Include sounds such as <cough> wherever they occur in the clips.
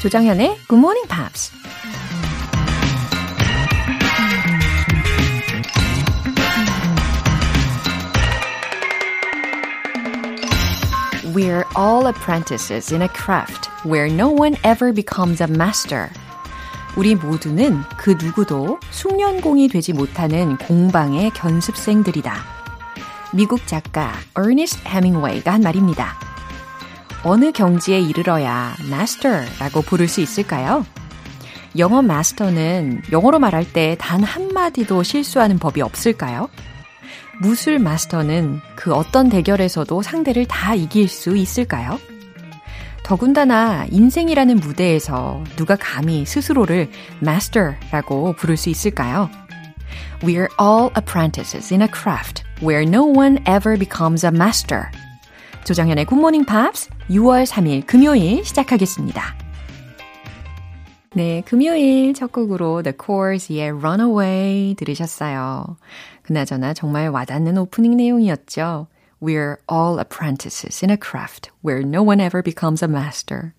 조정현의 Good Morning Pops. We're all apprentices in a craft where no one ever becomes a master. 우리 모두는 그 누구도 숙련공이 되지 못하는 공방의 견습생들이다. 미국 작가 어니스트 해밍웨이가 한 말입니다. 어느 경지에 이르러야 master라고 부를 수 있을까요? 영어 마스터는 영어로 말할 때 단 한마디도 실수하는 법이 없을까요? 무술 마스터는 그 어떤 대결에서도 상대를 다 이길 수 있을까요? 더군다나 인생이라는 무대에서 누가 감히 스스로를 master라고 부를 수 있을까요? We're all apprentices in a craft where no one ever becomes a master. 조정현의 굿모닝 팝스 6월 3일 금요일 시작하겠습니다. 네, 금요일 첫 곡으로 The Corrs의 Runaway 들으셨어요. 그나저나 정말 와닿는 오프닝 내용이었죠. We're all apprentices in a craft where no one ever becomes a master.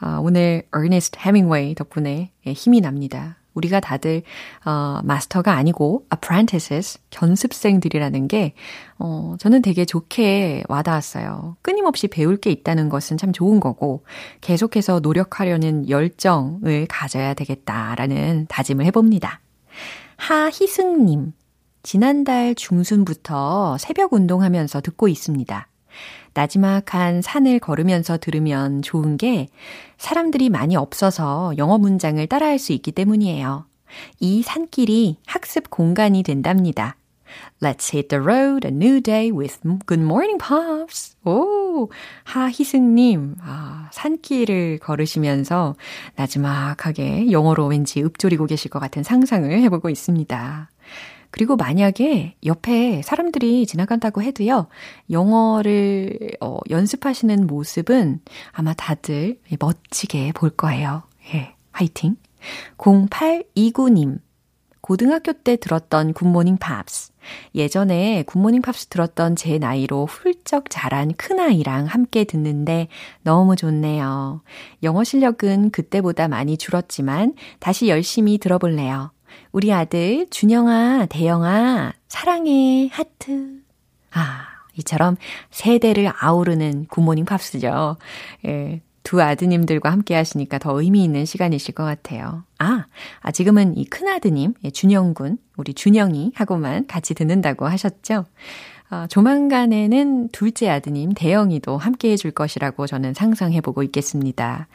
아, 오늘 Ernest Hemingway 덕분에 힘이 납니다. 우리가 다들 어, 마스터가 아니고 apprentices, 견습생들이라는 게 어, 저는 되게 좋게 와닿았어요. 끊임없이 배울 게 있다는 것은 참 좋은 거고 계속해서 노력하려는 열정을 가져야 되겠다라는 다짐을 해봅니다. 하희승님, 지난달 중순부터 새벽 운동하면서 듣고 있습니다. 나지막한 산을 걸으면서 들으면 좋은 게 사람들이 많이 없어서 영어 문장을 따라할 수 있기 때문이에요. 이 산길이 학습 공간이 된답니다. Let's hit the road, a new day with good morning pops. 오, 하희승님, 아, 산길을 걸으시면서 나지막하게 영어로 왠지 읊조리고 계실 것 같은 상상을 해보고 있습니다. 그리고 만약에 옆에 사람들이 지나간다고 해도요, 영어를 어, 연습하시는 모습은 아마 다들 멋지게 볼 거예요. 예, 화이팅. 0829님. 고등학교 때 들었던 굿모닝 팝스. 예전에 굿모닝 팝스 들었던 제 나이로 훌쩍 자란 큰아이랑 함께 듣는데 너무 좋네요. 영어 실력은 그때보다 많이 줄었지만 다시 열심히 들어볼래요. 우리 아들 준영아, 대영아, 사랑해, 하트. 아, 이처럼 세대를 아우르는 굿모닝 팝스죠. 예, 두 아드님들과 함께 하시니까 더 의미 있는 시간이실 것 같아요. 아, 아 지금은 이 큰아드님, 예, 준영 군, 우리 준영이 하고만 같이 듣는다고 하셨죠? 어, 조만간에는 둘째 아드님 대영이도 함께 해줄 것이라고 저는 상상해보고 있겠습니다.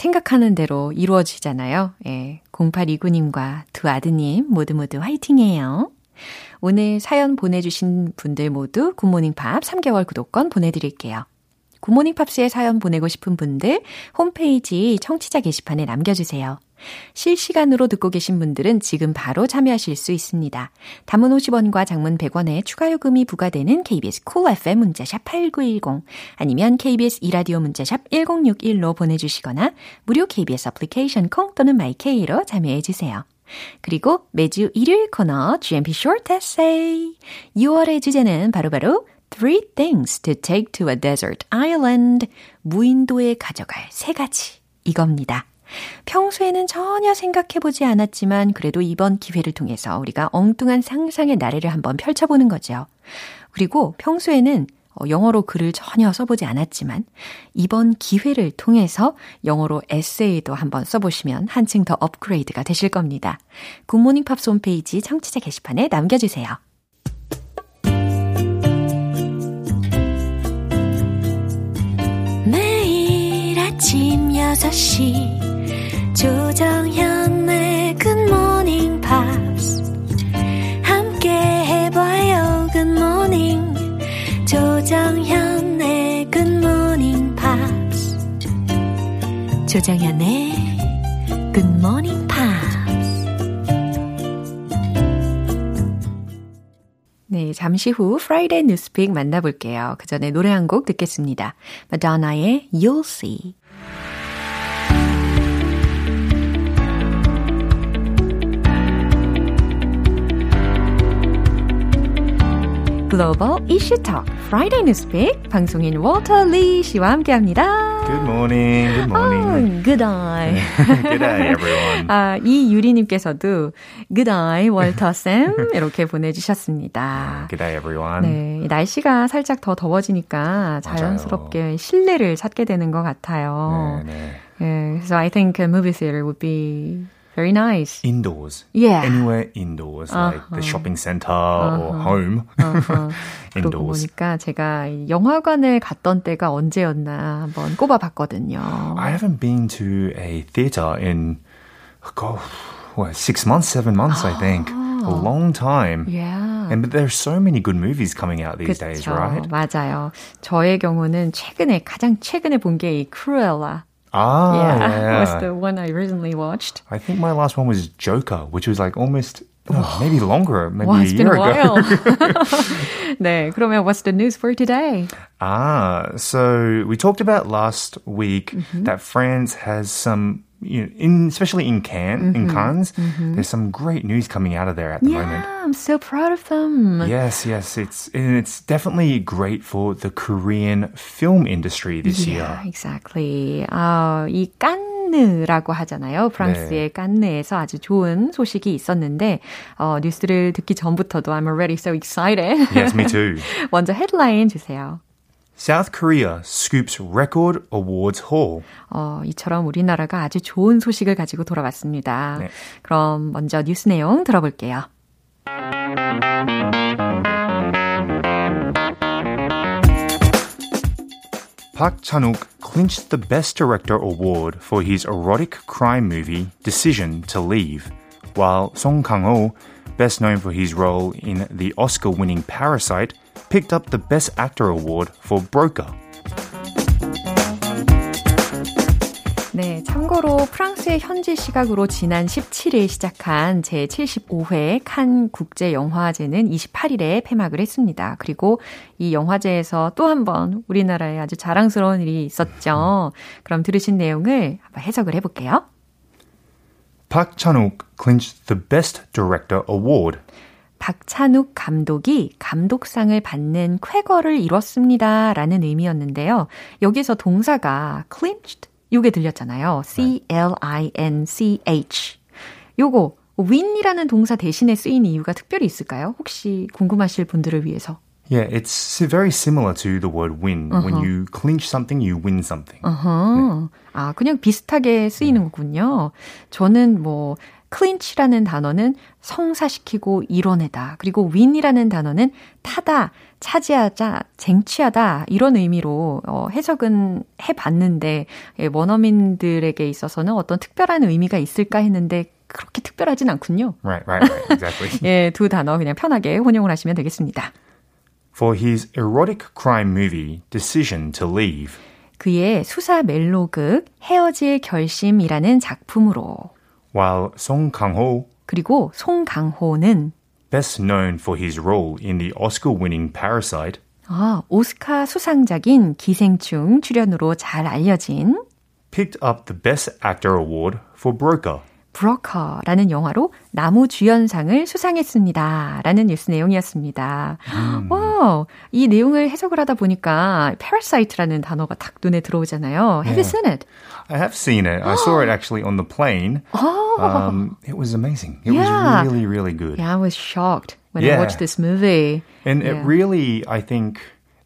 생각하는 대로 이루어지잖아요. 예, 0829님과 두 아드님 모두 모두 화이팅해요. 오늘 사연 보내주신 분들 모두 굿모닝 팝 3개월 구독권 보내드릴게요. 굿모닝 팝스에 사연 보내고 싶은 분들 홈페이지 청취자 게시판에 남겨주세요. 실시간으로 듣고 계신 분들은 지금 바로 참여하실 수 있습니다. 단문 50원과 장문 100원의 추가 요금이 부과되는 KBS Cool FM 문자샵 8910 아니면 KBS 이라디오 문자샵 1061로 보내주시거나 무료 KBS 애플리케이션 콩 또는 마이케이로 참여해 주세요. 그리고 매주 일요일 코너 GMP Short Essay 6월의 주제는 바로바로 Three things to take to a desert island. 무인도에 가져갈 세 가지. 이겁니다. 평소에는 전혀 생각해보지 않았지만 그래도 이번 기회를 통해서 우리가 엉뚱한 상상의 나래를 한번 펼쳐보는 거죠. 그리고 평소에는 영어로 글을 전혀 써보지 않았지만 이번 기회를 통해서 영어로 에세이도 한번 써보시면 한층 더 업그레이드가 되실 겁니다. 굿모닝 팝스 홈페이지 청취자 게시판에 남겨주세요. 아침 6시 조정현의 Good Morning Pops 함께 해봐요 Good Morning 조정현의 Good Morning Pops 조정현의 Good Morning Pops 네, 잠시 후 Friday Newspeak 만나볼게요. 그 전에 노래 한 곡 듣겠습니다. Madonna의 You'll See Global Issue Talk Friday Newspeak 방송인 워터 리 씨와 함께합니다. Good morning. Good morning. Oh, good day. good day, everyone. 아, 이유리 님께서도 good day, 월터 쌤 이렇게 보내 주셨습니다. Good day, everyone. 네, 날씨가 살짝 더 더워지니까 자연스럽게 실내를 찾게 되는 것 같아요. 네, 네. 예, so I think a movie theater would be very nice. Indoors. Yeah. Anywhere indoors, like the shopping center or home. 그러고 indoors. 보니까 제가 영화관을 갔던 때가 언제였나 한번 꼽아봤거든요. I haven't been to a theater in, God, what, six months, seven months, I think. A long time. Yeah. And but there's so many good movies coming out these days, 그렇죠. right? 맞아요. 저의 경우는 최근에 가장 최근에 본 게 이 크루엘라. Ah, Yeah, yeah. <laughs> was the one I recently watched. I think my last one was Joker, which was like almost oh, maybe longer, maybe Wow, a it's been year a ago. while. <laughs> <laughs> 네, 그러면 what's the news for today? Ah, so we talked about last week Mm-hmm. that France has some, you know, in especially in Cannes, in Cannes, there's some great news coming out of there at the Mm-hmm. Yeah, moment. I'm so proud of them. Yes, yes, it's and it's definitely great for the Korean film industry this Yeah, year. exactly. 아, 이 깐느라고 하잖아요. 프랑스의 깐느에서 아주 좋은 소식이 있었는데 어, 뉴스를 듣기 전부터도 I'm already so excited. Yes, me too. <laughs> 먼저 헤드라인 주세요. South Korea scoops record awards haul. 어, 이처럼 우리나라가 아주 좋은 소식을 가지고 돌아왔습니다. 네. 그럼 먼저 뉴스 내용 들어볼게요. Park Chan-wook clinched the Best Director award for his erotic crime movie Decision to Leave, while Song Kang-ho, best known for his role in the Oscar-winning Parasite, picked up the Best Actor award for Broker. 네, 참고로 프랑스의 현지 시각으로 지난 17일 시작한 제75회 칸 국제영화제는 28일에 폐막을 했습니다. 그리고 이 영화제에서 또 한 번 우리나라에 아주 자랑스러운 일이 있었죠. 그럼 들으신 내용을 한번 해석을 해볼게요. Park Chan-wook clinched the Best Director award. 박찬욱 감독이 감독상을 받는 쾌거를 이뤘습니다. 라는 의미였는데요. 여기서 동사가 clinched 요게 들렸잖아요. C-L-I-N-C-H. 요거 win이라는 동사 대신에 쓰인 이유가 특별히 있을까요? 혹시 궁금하실 분들을 위해서. Yeah, it's very similar to the word win. When you clinch something, you win something. 어허. 아, 그냥 비슷하게 쓰이는 거군요. 저는 뭐 clinch라는 단어는 성사시키고 이뤄내다. 그리고 win이라는 단어는 타다, 차지하자, 쟁취하다 이런 의미로 어, 해석은 해봤는데 예, 원어민들에게 있어서는 어떤 특별한 의미가 있을까 했는데 그렇게 특별하진 않군요. Right, right, right, exactly. <laughs> 예, 두 단어 그냥 편하게 혼용을 하시면 되겠습니다. For his erotic crime movie Decision to Leave, 그의 수사 멜로극 헤어질 결심이라는 작품으로 while Song Kang-ho, 그리고 송강호는 best known for his role in the Oscar-winning Parasite, 아, 오스카 수상작인 기생충 출연으로 잘 알려진 picked up the Best Actor award for Broker. 브로커라는 영화로 나무 주연상을 수상했습니다. 라는 뉴스 내용이었습니다. 와우, 이 내용을 해석을 하다 보니까 parasite라는 단어가 딱 눈에 들어오잖아요. Have you seen it? I have seen it. I saw it actually on the plane. Um, it was amazing. It Yeah. was really, really good. Yeah, I was shocked when Yeah. I watched this movie. And Yeah. it really, I think,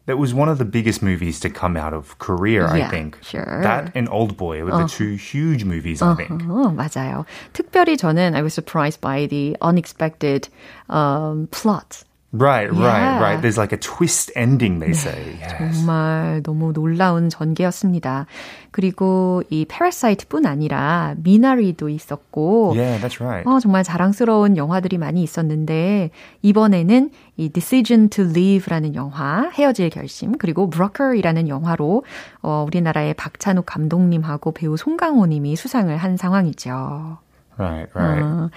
that was one of the biggest movies to come out of Korea, I Yeah, think. sure. That and Old Boy were the two huge movies, I think. 어, 맞아요. 특별히 저는 I was surprised by the unexpected um, plot. Right, right, Yeah. right. There's like a twist ending, they say. Yes. 정말 너무 놀라운 전개였습니다. 그리고 이 패러사이트뿐 아니라 미나리도 있었고 Yeah, that's right. 어, 정말 자랑스러운 영화들이 많이 있었는데 이번에는 이 Decision to Leave라는 영화, 헤어질 결심, 그리고 Brocker이라는 영화로 어, 우리나라의 박찬욱 감독님하고 배우 송강호님이 수상을 한 상황이죠. Right, right. Uh,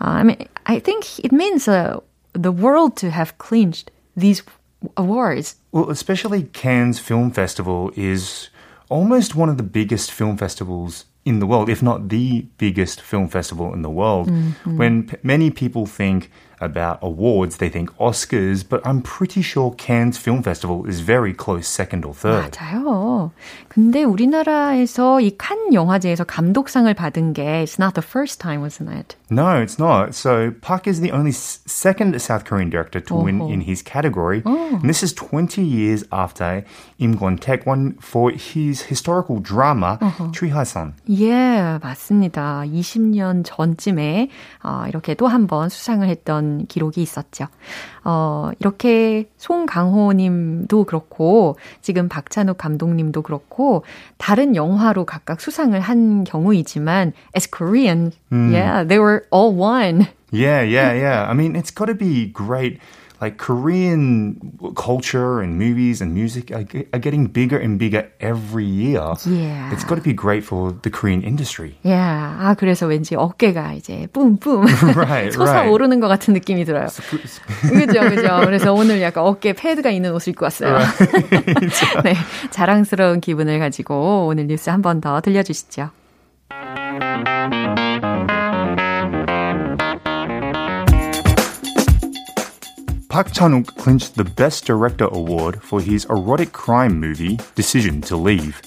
I mean, I think it means uh, the world to have clinched these awards. Well, especially Cannes Film Festival is almost one of the biggest film festivals in the world, if not the biggest film festival in the world. Mm-hmm. When p- many people think about awards, they think Oscars, but I'm pretty sure Cannes Film Festival is very close second or third. 맞아요. 근데 우리나라에서 이 칸 영화제에서 감독상을 받은 게 it's not the first time, wasn't it? No, it's not. So Park is the only s- second South Korean director to win in his category. And this is 20 years after Im Kwon-taek won for his historical drama Chrihasan. 예, 맞습니다. 20년 전쯤에 어, 이렇게 또 한 번 수상을 했던 기록이 있었죠. 어, 이렇게 송강호 님도 그렇고 지금 박찬욱 감독님도 그렇고 다른 영화로 각각 수상을 한 경우이지만 as Korean, yeah, they were all one. Yeah, yeah, yeah. I mean, it's got to be great. Like Korean culture and movies and music are, are getting bigger and bigger every year. Yeah. It's got to be great for the Korean industry. Yeah. 아, 그래서 왠지 어깨가 이제 뿜뿜 Right, 솟아오르는 것 같은 느낌이 들어요. 그죠, 그죠. 그래서 오늘 약간 어깨에 패드가 있는 옷을 입고 왔어요. 네, 자랑스러운 기분을 가지고 오늘 뉴스 한 번 더 들려주시죠. Park Chan-wook clinched the Best Director award for his erotic crime movie Decision to Leave,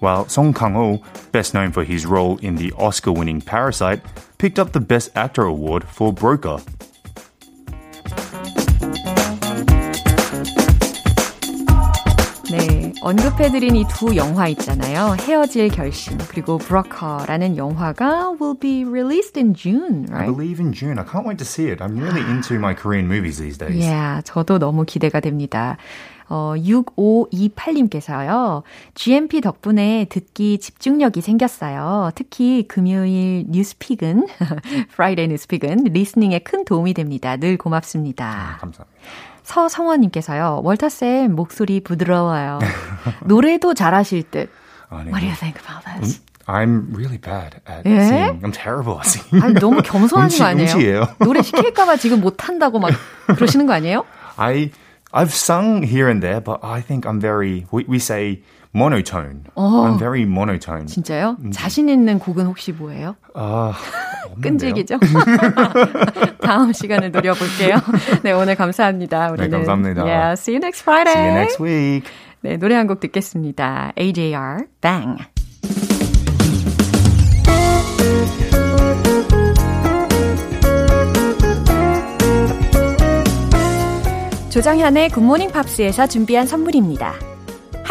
while Song Kang-ho, best known for his role in the Oscar-winning Parasite, picked up the Best Actor award for Broker. 네, 언급해드린 이 두 영화 있잖아요. 헤어질 결심 그리고 브로커라는 영화가 will be released in June, I right? believe in June. I can't wait to see it. I'm really <gasps> into my Korean movies these days. Yeah, 저도 너무 기대가 됩니다. 어, 6528님께서요, GMP 덕분에 듣기 집중력이 생겼어요. 특히 금요일 뉴스픽은, <laughs> 프라이데이 뉴스픽은 리스닝에 큰 도움이 됩니다. 늘 고맙습니다. 감사합니다. 서성원님께서요, 월터쌤 목소리 부드러워요. 노래도 잘하실 듯. 아니, What do you think about this? I'm really bad at 예? singing. I'm terrible at singing. 아니, 너무 겸손하신 거 아니에요? 음치예요. 노래 시킬까봐 지금 못한다고 막 그러시는 거 아니에요? I I've sung here and there, but I think I'm very we, we say monotone. I'm very monotone. 진짜요? 자신 있는 곡은 혹시 뭐예요? 아? 끈질기죠? <laughs> 다음 시간을 노려볼게요. 네, 오늘 감사합니다. 우리는. 네, 감사합니다. Yeah, see you next Friday. See you next week. 네, 노래 한 곡 듣겠습니다. AJR, Bang. 조정현의 굿모닝 팝스에서 준비한 선물입니다.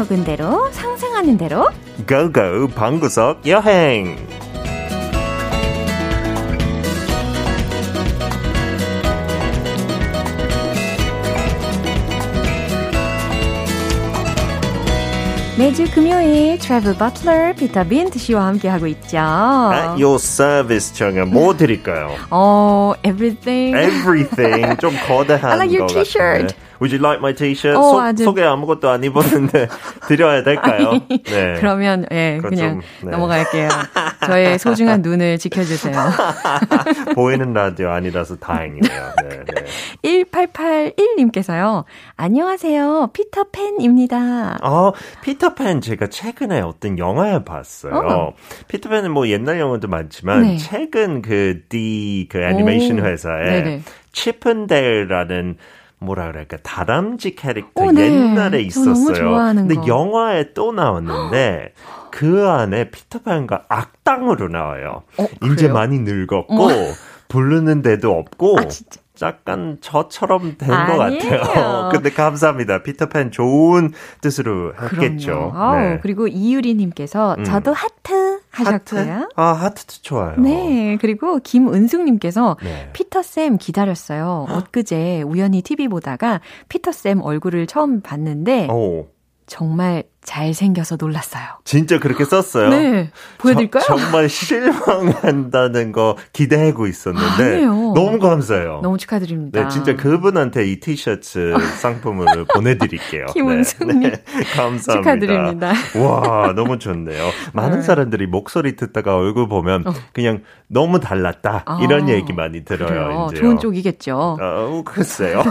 먹은 대로 상상하는 대로 고고 방구석 여행 매주 금요일 트래블 버틀러 피터 빈트 씨와 함께 하고 있죠. 아, 요 서비스 정말 뭐 드릴까요? 어, everything. Everything 좀 거대한 I like your 것 t-shirt. 같은데. Would you like my t-shirt? 어, 속, 아주- 속에 아무것도 안 입었는데 <laughs> 드려야 될까요? 네. 그러면 예, 그거 그냥 좀, 네. 넘어갈게요. 저의 <laughs> 소중한 눈을 지켜주세요. <laughs> 보이는 라디오 아니라서 다행이네요. 네, 네. 1881님께서요. 안녕하세요. 피터팬입니다. 어, 피터팬 제가 최근에 어떤 영화에 봤어요. 어. 피터팬은 뭐 옛날 영화도 많지만 네. 최근 그 D 그 애니메이션 오. 회사에 네네. 치픈데일라는 뭐라 그럴까 다람쥐 캐릭터 오, 네. 옛날에 있었어요. 근데 거. 영화에 또 나왔는데 <gasps> 그 안에 피터팬과 악당으로 나와요. 어, 이제? 많이 늙었고 부르는 데도 없고 아? 약간 저처럼 된 것. 같아요. <laughs> 근데 감사합니다. 피터팬 좋은 뜻으로 했겠죠. 아우, 네. 그리고 이유리님께서 음. 저도 하트 하셨고요. 하트? 아, 하트도 좋아요. 네, 그리고 김은숙님께서 네. 피터 쌤 기다렸어요. 엊그제 우연히 TV 보다가 피터 쌤 얼굴을 처음 봤는데 오. 정말 잘생겨서 놀랐어요. 진짜 그렇게 썼어요? 네. 보여드릴까요? 저, 정말 <laughs> 실망한다는 거 기대하고 있었는데. 아니에요. 너무 감사해요. 너무 축하드립니다. 네, 진짜 그분한테 이 티셔츠 상품을 <laughs> 보내드릴게요. 김은숙님. 네, 네, 감사합니다. 축하드립니다. 와, 너무 좋네요. 많은 네. 사람들이 목소리 듣다가 얼굴 보면 어. 그냥 너무 달랐다. 아, 이런 얘기 많이 들어요. 좋은 쪽이겠죠. 어, 글쎄요.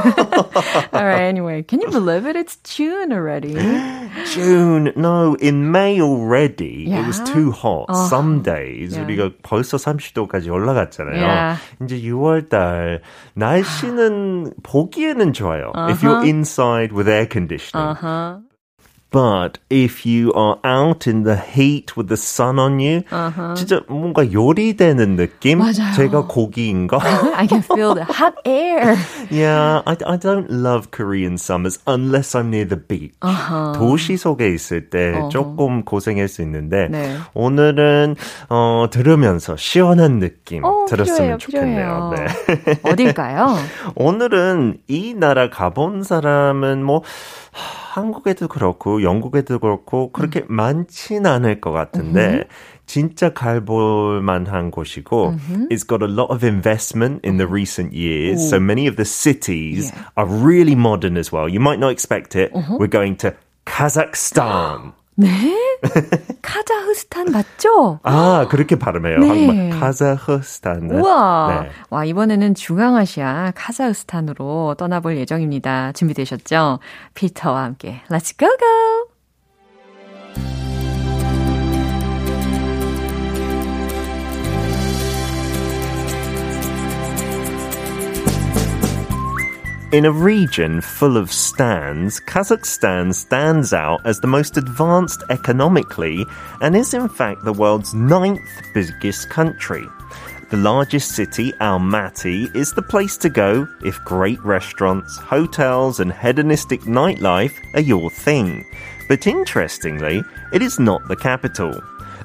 <laughs> Alright, anyway, can you believe it? It's June already. <gasps> June, no, in May already. It was Yeah. too hot. 어. Some days Yeah. 우리가 벌써 30도까지 올라갔잖아요. Yeah. 이제 6월달 날씨는 <gasps> 보기에는 좋아요. If you're inside with air conditioning. Uh-huh. But if you are out in the heat with the sun on you, 진짜 뭔가 요리되는 느낌? 맞아요. 제가 고기인가? <laughs> I can feel the hot air. yeah, I, I don't love Korean summers unless I'm near the beach. 도시 속에 있을 때 어허. 조금 고생할 수 있는데 네. 오늘은 어, 들으면서 시원한 느낌 어, 들었으면 필요해요, 좋겠네요. 필요해요. 네. 어딜까요? 오늘은 이 나라 가본 사람은 뭐 하, 한국에도 그렇고 영국에도 그렇고 그렇게 많진 않을 것 같은데 진짜 갈볼 만한 곳이고 it's got a lot of investment in the recent years so many of the cities Yeah. are really modern as well you might not expect it we're going to Kazakhstan 네? 카자흐스탄 맞죠? 아 그렇게 발음해요 네. 카자흐스탄 우와. 네. 와, 이번에는 중앙아시아 카자흐스탄으로 떠나볼 예정입니다. 준비되셨죠? 피터와 함께 Let's go go! In a region full of stands, Kazakhstan stands out as the most advanced economically and is in fact the world's ninth biggest country. The largest city, Almaty, is the place to go if great restaurants, hotels, and hedonistic nightlife are your thing. But interestingly, it is not the capital.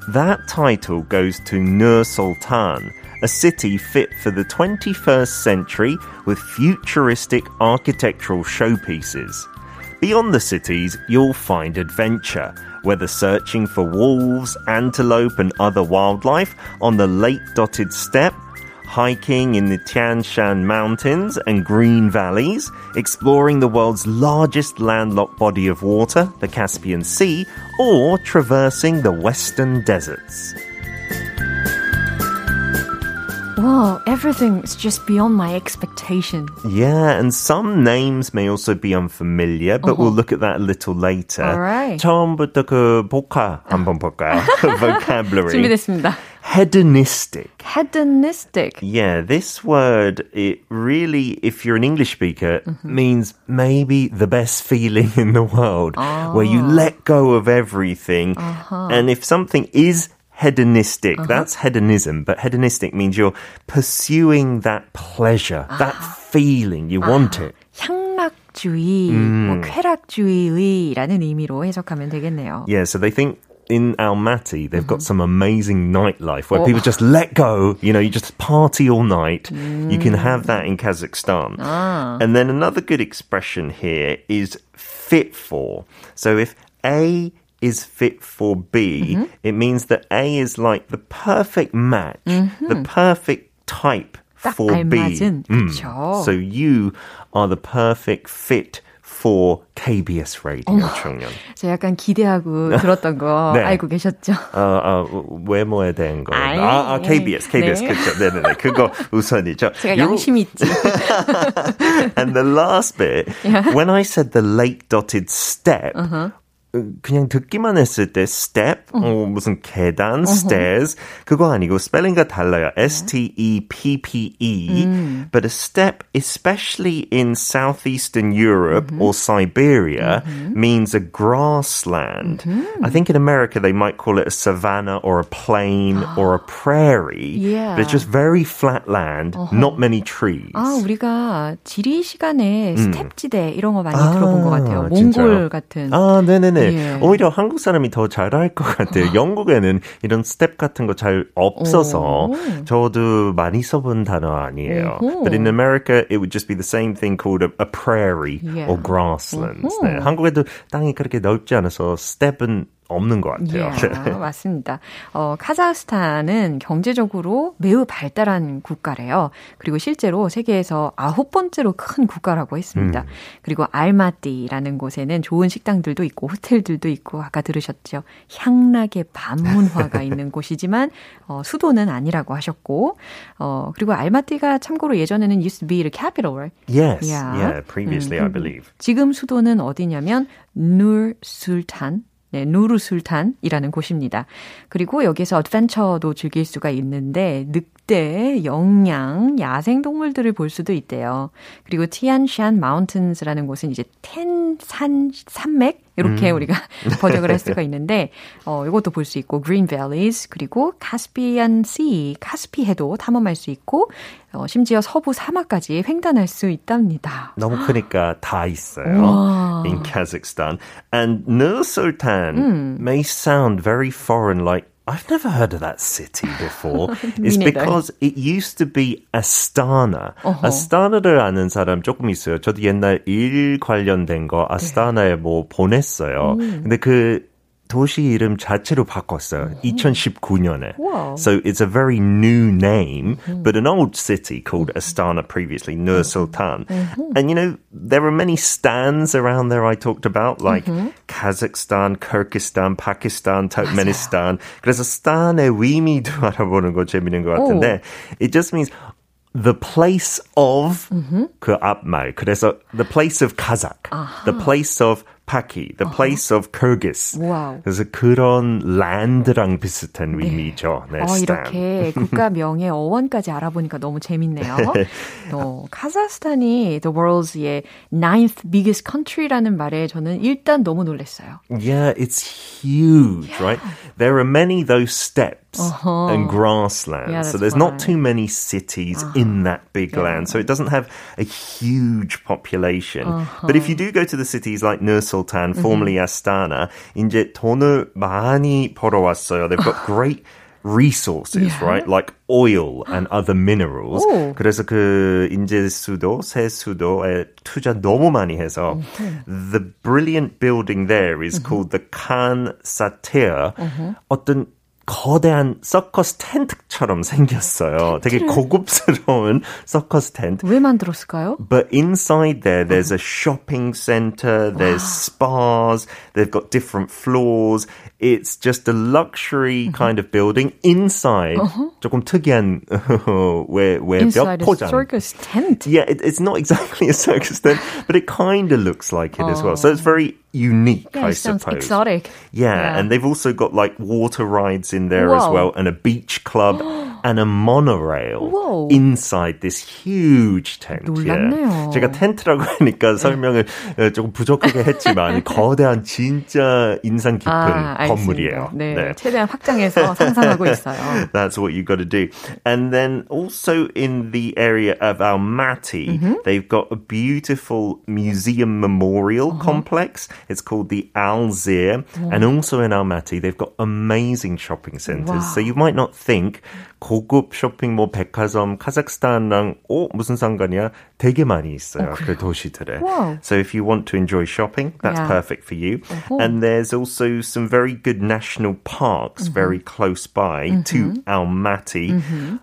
That title goes to Nur Sultan, a city fit for the 21st century with futuristic architectural showpieces. Beyond the cities, you'll find adventure, whether searching for wolves, antelope, and other wildlife on the lake dotted steppe, hiking in the Tian Shan Mountains and green valleys, exploring the world's largest landlocked body of water, the Caspian Sea, or traversing the western deserts. Wow, everything is just beyond my expectation. Yeah, and some names may also be unfamiliar, but we'll look at that a little later. Alright. 처음부터 그 복화 한번 볼까요? <laughs> <laughs> Vocabulary. 준비됐습니다. Hedonistic. Hedonistic. Yeah, this word, it really, if you're an English speaker, means maybe the best feeling in the world, where you let go of everything. And if something is hedonistic, that's hedonism, but hedonistic means you're pursuing that pleasure, that feeling, you want it. 향락주의, 뭐 쾌락주의라는 의미로 해석하면 되겠네요. Yeah, so they think in Almaty, they've got some amazing nightlife where people just let go. You know, you just party all night. You can have that in Kazakhstan. And then another good expression here is fit for. So if A is fit for B, it means that A is like the perfect match, the perfect type 딱 for B. 알맞은, 그쵸. So you are the perfect fit for KBS radio, 청년. 저 약간 기대하고 <laughs> 들었던 거 네. 알고 계셨죠? 어, 어, 외모에 대한 거. 아이, 아, 아, KBS, KBS, 네. 그죠. 네네네. 그거 <laughs> 우선이죠. 제가 요- 양심 있지. <laughs> And the last bit, when I said the lake dotted step, 그냥 듣기만 했을 때 step, 어, 무슨 계단, stairs, 그거 아니고 스펠링가 달라요. S-T-E-P-P-E. But a step, especially in southeastern Europe or Siberia, means a grassland. I think in America they might call it a savanna or a plain or a prairie. Yeah. But it's just very flat land, not many trees. 아, 우리가 지리 시간에 스텝지대 이런 거 많이 아, 들어본 것 같아요. 진짜요? 몽골 같은. 아, 네네네. 예. 오히려 한국 사람이 더 잘할 것 같아요. 영국에는 이런 스텝 같은 거 잘 없어서 오. 저도 많이 써본 단어 아니에요. 오호. But in America, it would just be the same thing called a, a prairie yeah. or grasslands. 네, 한국에도 땅이 그렇게 넓지 않아서 스텝은 없는 것 같아요. Yeah, 맞습니다. 어, 카자흐스탄은 경제적으로 매우 발달한 국가래요. 그리고 실제로 세계에서 아홉 번째로 큰 국가라고 했습니다. 음. 그리고 알마띠라는 곳에는 좋은 식당들도 있고 호텔들도 있고 아까 들으셨죠. 향락의 반문화가 <laughs> 있는 곳이지만 어, 수도는 아니라고 하셨고 어, 그리고 알마띠가 참고로 예전에는 used to be the capital. Yes, yeah, yeah previously 음, I believe. 지금 수도는 어디냐면 누르 술탄 네, 누르술탄이라는 곳입니다. 그리고 여기서 어드벤처도 즐길 수가 있는데 늑 대, 영양, 야생 동물들을 볼 수도 있대요. 그리고 티안샨 마운틴스라는 곳은 이제 텐산 산맥 이렇게 음. 우리가 <laughs> 번역을 할 수가 있는데 어 이것도 볼 수 있고 Green Valleys 그리고 카스피안 시 카스피 해도 탐험할 수 있고 어 심지어 서부 사막까지 횡단할 수 있답니다. 너무 크니까 다 있어요. 와. In Kazakhstan and Nur Sultan 음. may sound very foreign like I've never heard of that city <laughs> before. it's because it used to be Astana. Uh-huh. 아스타나를 아는 사람 조금 있어요. 저도 옛날 일 관련된 거 아스타나에 뭐 보냈어요. 음. 근데 그 도시 이름 자체로 바꿨어요. 2019년에. Wow. So it's a very new name, mm-hmm. but an old city called Astana previously, Nur Sultan. Mm-hmm. And you know, there are many stands around there I talked about, like mm-hmm. Kazakhstan, Kyrgyzstan, Pakistan, Turkmenistan. 맞아요. 그래서 스탄의 의미도 <laughs> 알아보는 거 재밌는 것 같은데, oh. it just means the place of mm-hmm. 그 앞말. 그래서 the place of Kazakh, uh-huh. the place of Paki, the place of Kyrgyz. 와우. 그래서 그런 랜드랑 비슷한 네. 의미죠. 네, 어, 이렇게 <laughs> 국가명의 어원까지 알아보니까 너무 재밌네요. 또 카자흐스탄이 the world's 예, ninth biggest country라는 말에 저는 일단 너무 놀랐어요. Yeah, it's huge, yeah. right? There are many those steps uh-huh. and grasslands. Yeah, so there's not too many cities uh-huh. in that big yeah. land. So it doesn't have a huge population. Uh-huh. But if you do go to the cities like Nur Sultan, formerly mm-hmm. Astana, 이제 돈을 많이 벌어왔어요. They've got great resources, yeah. right? Like oil and other minerals. 오. 그래서 그 인제 수도, 새 수도에 투자 너무 많이 해서 mm-hmm. the brilliant building there is mm-hmm. called the Khan Satir. Mm-hmm. 어떤 거대한 서커스 텐트처럼 생겼어요. 되게 고급스러운 <laughs> 서커스 텐트. 왜 만들었을까요? But inside there, there's a shopping center, there's spas, they've got different floors. It's just a luxury kind of building. Inside, uh-huh. 조금 특이한 <laughs> 외벽 포장. Inside a circus tent. Yeah, it, it's not <laughs> exactly a circus tent, but it kind of looks like it as well. So it's very unique, yeah, I sounds suppose. exotic. Yeah, yeah, and they've also got like water rides in there Whoa. as well, and a beach club. <gasps> and a monorail Whoa. inside this huge tent. 놀랐네요. Yeah. 제가 텐트라고 하니까 설명을 조금 부족하게 했지만 <laughs> 거대한 진짜 인상 깊은 아, 건물이에요. 네, 네. 최대한 확장해서 <laughs> 상상하고 있어요. That's what you've got to do. And then also in the area of Almaty, mm-hmm. they've got a beautiful museum memorial uh-huh. complex. It's called the Alzir. Oh. And also in Almaty, they've got amazing shopping centers. Wow. So you might not think 고급 쇼핑몰 백화점 카자흐스탄랑 어 무슨 상관이야? 되게 많이 있어요. 어, 그 도시들에. Wow. So if you want to enjoy shopping, that's yeah. perfect for you. Uh-huh. And there's also some very good national parks mm-hmm. very close by mm-hmm. to Almaty. Mm-hmm.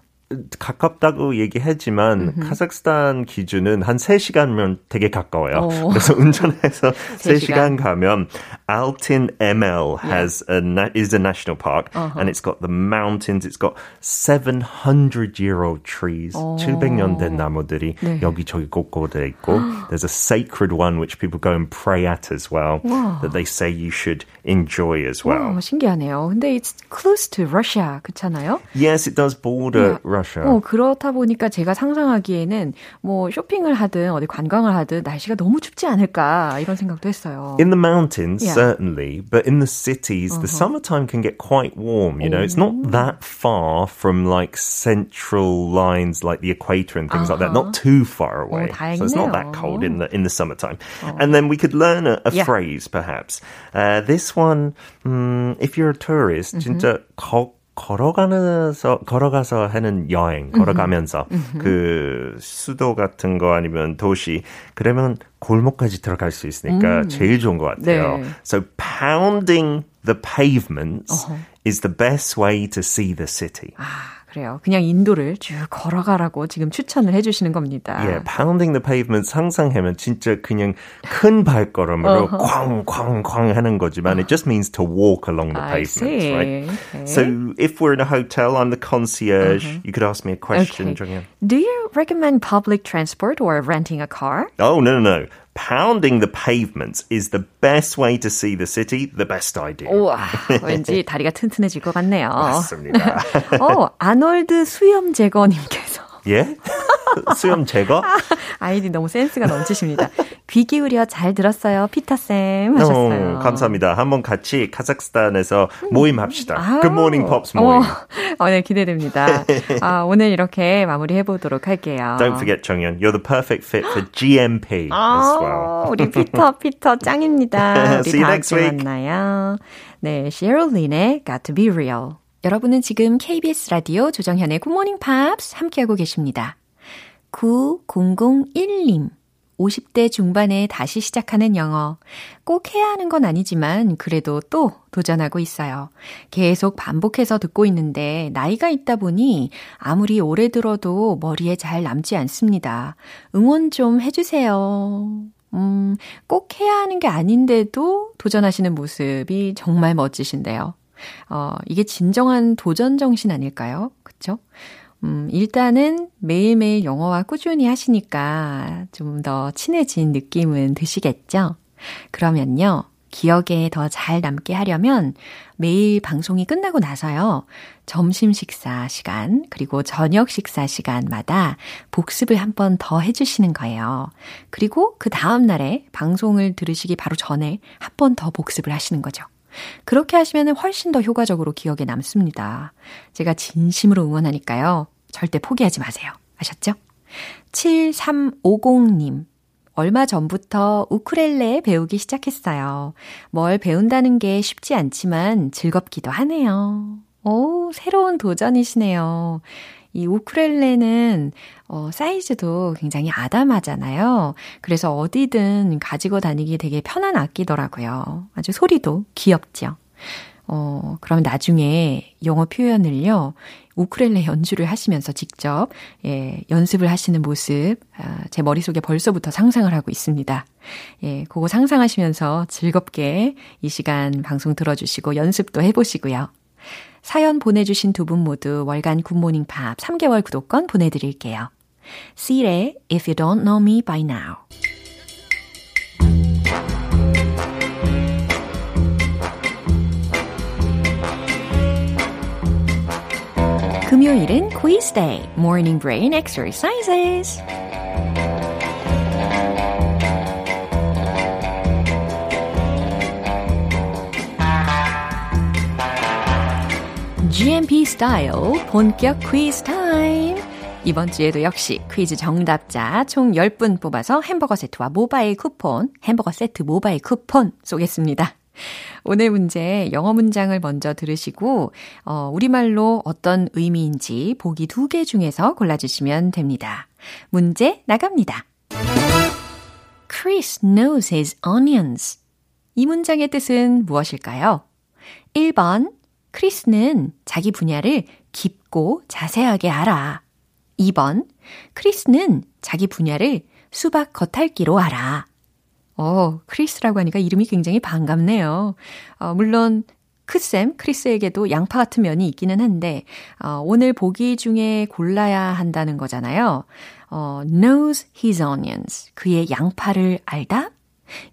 가깝다고 얘기했지만 음흠. 카자흐스탄 기준은 한 3시간면 되게 가까워요. 오. 그래서 운전해서 3시간 가면 Altin ML has yeah. a is a national park uh-huh. and it's got the mountains it's got 700 year old trees. 오. 700년 된 나무들이 네. 여기저기 곳곳에 있고 there's a sacred one which people go and pray at as well 와. that they say you should enjoy as well. 와, 신기하네요. 근데 it's close to Russia 그렇잖아요? Yes, it does border yeah. Russia. 어, 그렇다 보니까 제가 상상하기에는 뭐 쇼핑을 하든 어디 관광을 하든 날씨가 너무 춥지 않을까 이런 생각도 했어요. In the mountains, Yeah. certainly, but in the cities, the summertime can get quite warm. You know, it's not that far from like central lines, like the equator and things like that. Not too far away, so it's not that 다행이네요. cold in the in the summertime. And then we could learn a, a Yeah. phrase, perhaps. Uh, this one, um, if you're a tourist, 진짜 거, 걸어가면서 걸어가서 하는 여행, 걸어가면서 그 수도 같은 거 아니면 도시 그러면 골목까지 들어갈 수 있으니까 제일 좋은 것 같아요. 네. So pounding the pavements is the best way to see the city. 아, 그래요. 그냥 인도를 쭉 걸어가라고 지금 추천을 해주시는 겁니다. Yeah, pounding the pavement 상상하면 진짜 그냥 큰 발걸음으로 쾅쾅쾅 하는 거지만 it just means to walk along the see. right? Okay. So if we're in a hotel, I'm the concierge. You could ask me a question, Okay. 정연. Do you recommend public transport or renting a car? Oh, no, no, no. Pounding the pavements is the best way to see the city, the best idea. 우와, 왠지 다리가 튼튼해질 것 같네요. 맞습니다. 어, 아놀드 수염 제거님께서 예? <laughs> 수염 제거? 아이디 너무 센스가 넘치십니다. 귀 기울여 잘 들었어요, 피터쌤 하셨어요. 어, 감사합니다. 한번 같이 카자흐스탄에서 모임합시다. 아우. Good morning, pops 모임. 어, 어, 네, 기대됩니다. 아, 오늘 이렇게 마무리해 보도록 할게요. Don't forget, 정연, you're the perfect fit for GMP as well. 아, 우리 피터, 피터 짱입니다. 우리 <laughs> See you 다음 next week. 만나요. 네, Cheryl Lynn의 Got to be real. 여러분은 지금 KBS 라디오 조정현의 굿모닝 팝스 함께하고 계십니다. 9001님. 50대 중반에 다시 시작하는 영어. 꼭 해야 하는 건 아니지만 그래도 또 도전하고 있어요. 계속 반복해서 듣고 있는데 나이가 있다 보니 아무리 오래 들어도 머리에 잘 남지 않습니다. 응원 좀 해주세요. 음, 꼭 해야 하는 게 아닌데도 도전하시는 모습이 정말 멋지신데요. 어, 이게 진정한 도전 정신 아닐까요? 그쵸? 음, 일단은 매일매일 영어와 꾸준히 하시니까 좀 더 친해진 느낌은 드시겠죠? 그러면요, 기억에 더 잘 남게 하려면 매일 방송이 끝나고 나서요, 점심 식사 시간, 그리고 저녁 식사 시간마다 복습을 한 번 더 해주시는 거예요. 그리고 그 다음날에 방송을 들으시기 바로 전에 한 번 더 복습을 하시는 거죠. 그렇게 하시면 훨씬 더 효과적으로 기억에 남습니다. 제가 진심으로 응원하니까요. 절대 포기하지 마세요. 아셨죠? 7350님. 얼마 전부터 우쿨렐레 배우기 시작했어요. 뭘 배운다는 게 쉽지 않지만 즐겁기도 하네요. 오, 새로운 도전이시네요. 이 우쿨렐레는 어, 사이즈도 굉장히 아담하잖아요. 그래서 어디든 가지고 다니기 되게 편한 악기더라고요. 아주 소리도 귀엽죠. 어, 그럼 나중에 영어 표현을요, 우쿨렐레 연주를 하시면서 직접, 예, 연습을 하시는 모습, 아, 제 머릿속에 벌써부터 상상을 하고 있습니다. 예, 그거 상상하시면서 즐겁게 이 시간 방송 들어주시고 연습도 해보시고요. 사연 보내주신 두 분 모두 월간 굿모닝 팝 3개월 구독권 보내드릴게요. C의 If You Don't Know Me By Now. 금요일은 quiz day, morning brain exercises. GMP 스타일 본격 퀴즈 타임. 이번 주에도 역시 퀴즈 정답자 총 10분 뽑아서 햄버거 세트와 모바일 쿠폰, 햄버거 세트 모바일 쿠폰 쏘겠습니다. 오늘 문제 영어 문장을 먼저 들으시고 어, 우리말로 어떤 의미인지 보기 두 개 중에서 골라주시면 됩니다. 문제 나갑니다. Chris knows his onions. 이 문장의 뜻은 무엇일까요? 1번 크리스는 자기 분야를 깊고 자세하게 알아. 2번 크리스는 자기 분야를 수박 겉핥기로 알아. 어, 크리스라고 하니까 이름이 굉장히 반갑네요. 어, 물론 크쌤, 크리스에게도 양파 같은 면이 있기는 한데 어, 오늘 보기 중에 골라야 한다는 거잖아요. 어, knows his onions. 그의 양파를 알다?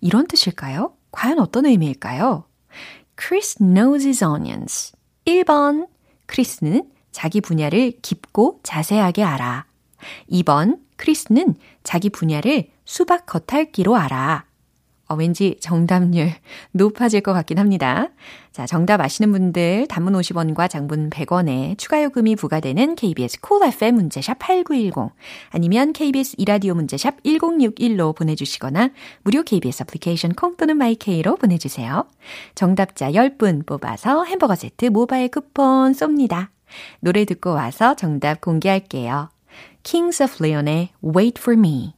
이런 뜻일까요? 과연 어떤 의미일까요? Chris knows his onions. 1번. 크리스는 자기 분야를 깊고 자세하게 알아. 2번, 크리스는 자기 분야를 수박 겉핥기로 알아. 어, 왠지 정답률 높아질 것 같긴 합니다. 자, 정답 아시는 분들 단문 50원과 장문 100원에 추가 요금이 부과되는 KBS 콜 cool FM 문제샵 8910 아니면 KBS 이라디오 문자샵 1061로 보내주시거나 무료 KBS 애플리케이션 콩 또는 마이케이로 보내주세요. 정답자 10분 뽑아서 햄버거 세트 모바일 쿠폰 쏩니다. 노래 듣고 와서 정답 공개할게요. Kings of Leon의 Wait for Me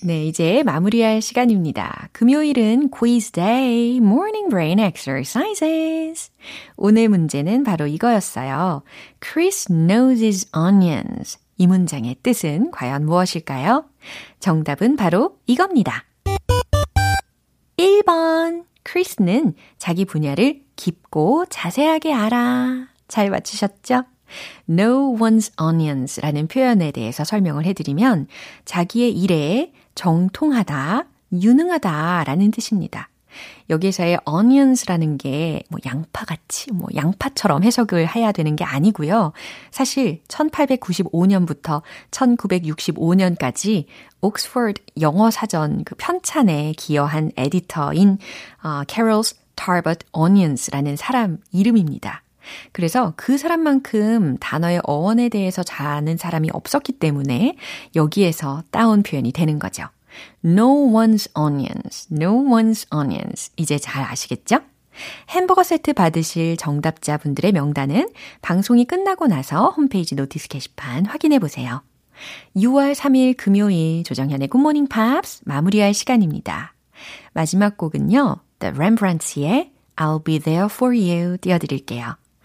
네, 이제 마무리할 시간입니다. 금요일은 quiz day, morning brain exercises. 오늘 문제는 바로 이거였어요. Chris knows his onions. 이 문장의 뜻은 과연 무엇일까요? 정답은 바로 이겁니다. 1번. 크리스는 자기 분야를 깊고 자세하게 알아. 잘 맞추셨죠? Know one's onions 라는 표현에 대해서 설명을 해드리면 자기의 일에 정통하다, 유능하다 라는 뜻입니다. 여기에서의 onions라는 게 뭐 양파같이 뭐 양파처럼 해석을 해야 되는 게 아니고요. 사실 1895년부터 1965년까지 옥스퍼드 영어 사전 그 편찬에 기여한 에디터인 어, 찰스 탈버트 오니언스라는 사람 이름입니다. 그래서 그 사람만큼 단어의 어원에 대해서 잘 아는 사람이 없었기 때문에 여기에서 따온 표현이 되는 거죠. Know one's onions, know one's onions. 이제 잘 아시겠죠? 햄버거 세트 받으실 정답자분들의 명단은 방송이 끝나고 나서 홈페이지 notice 게시판 확인해 보세요. 6월 3일 금요일 조정현의 굿모닝 팝스 마무리할 시간입니다. 마지막 곡은요. The Rembrandts의 I'll be there for you 띄워드릴게요.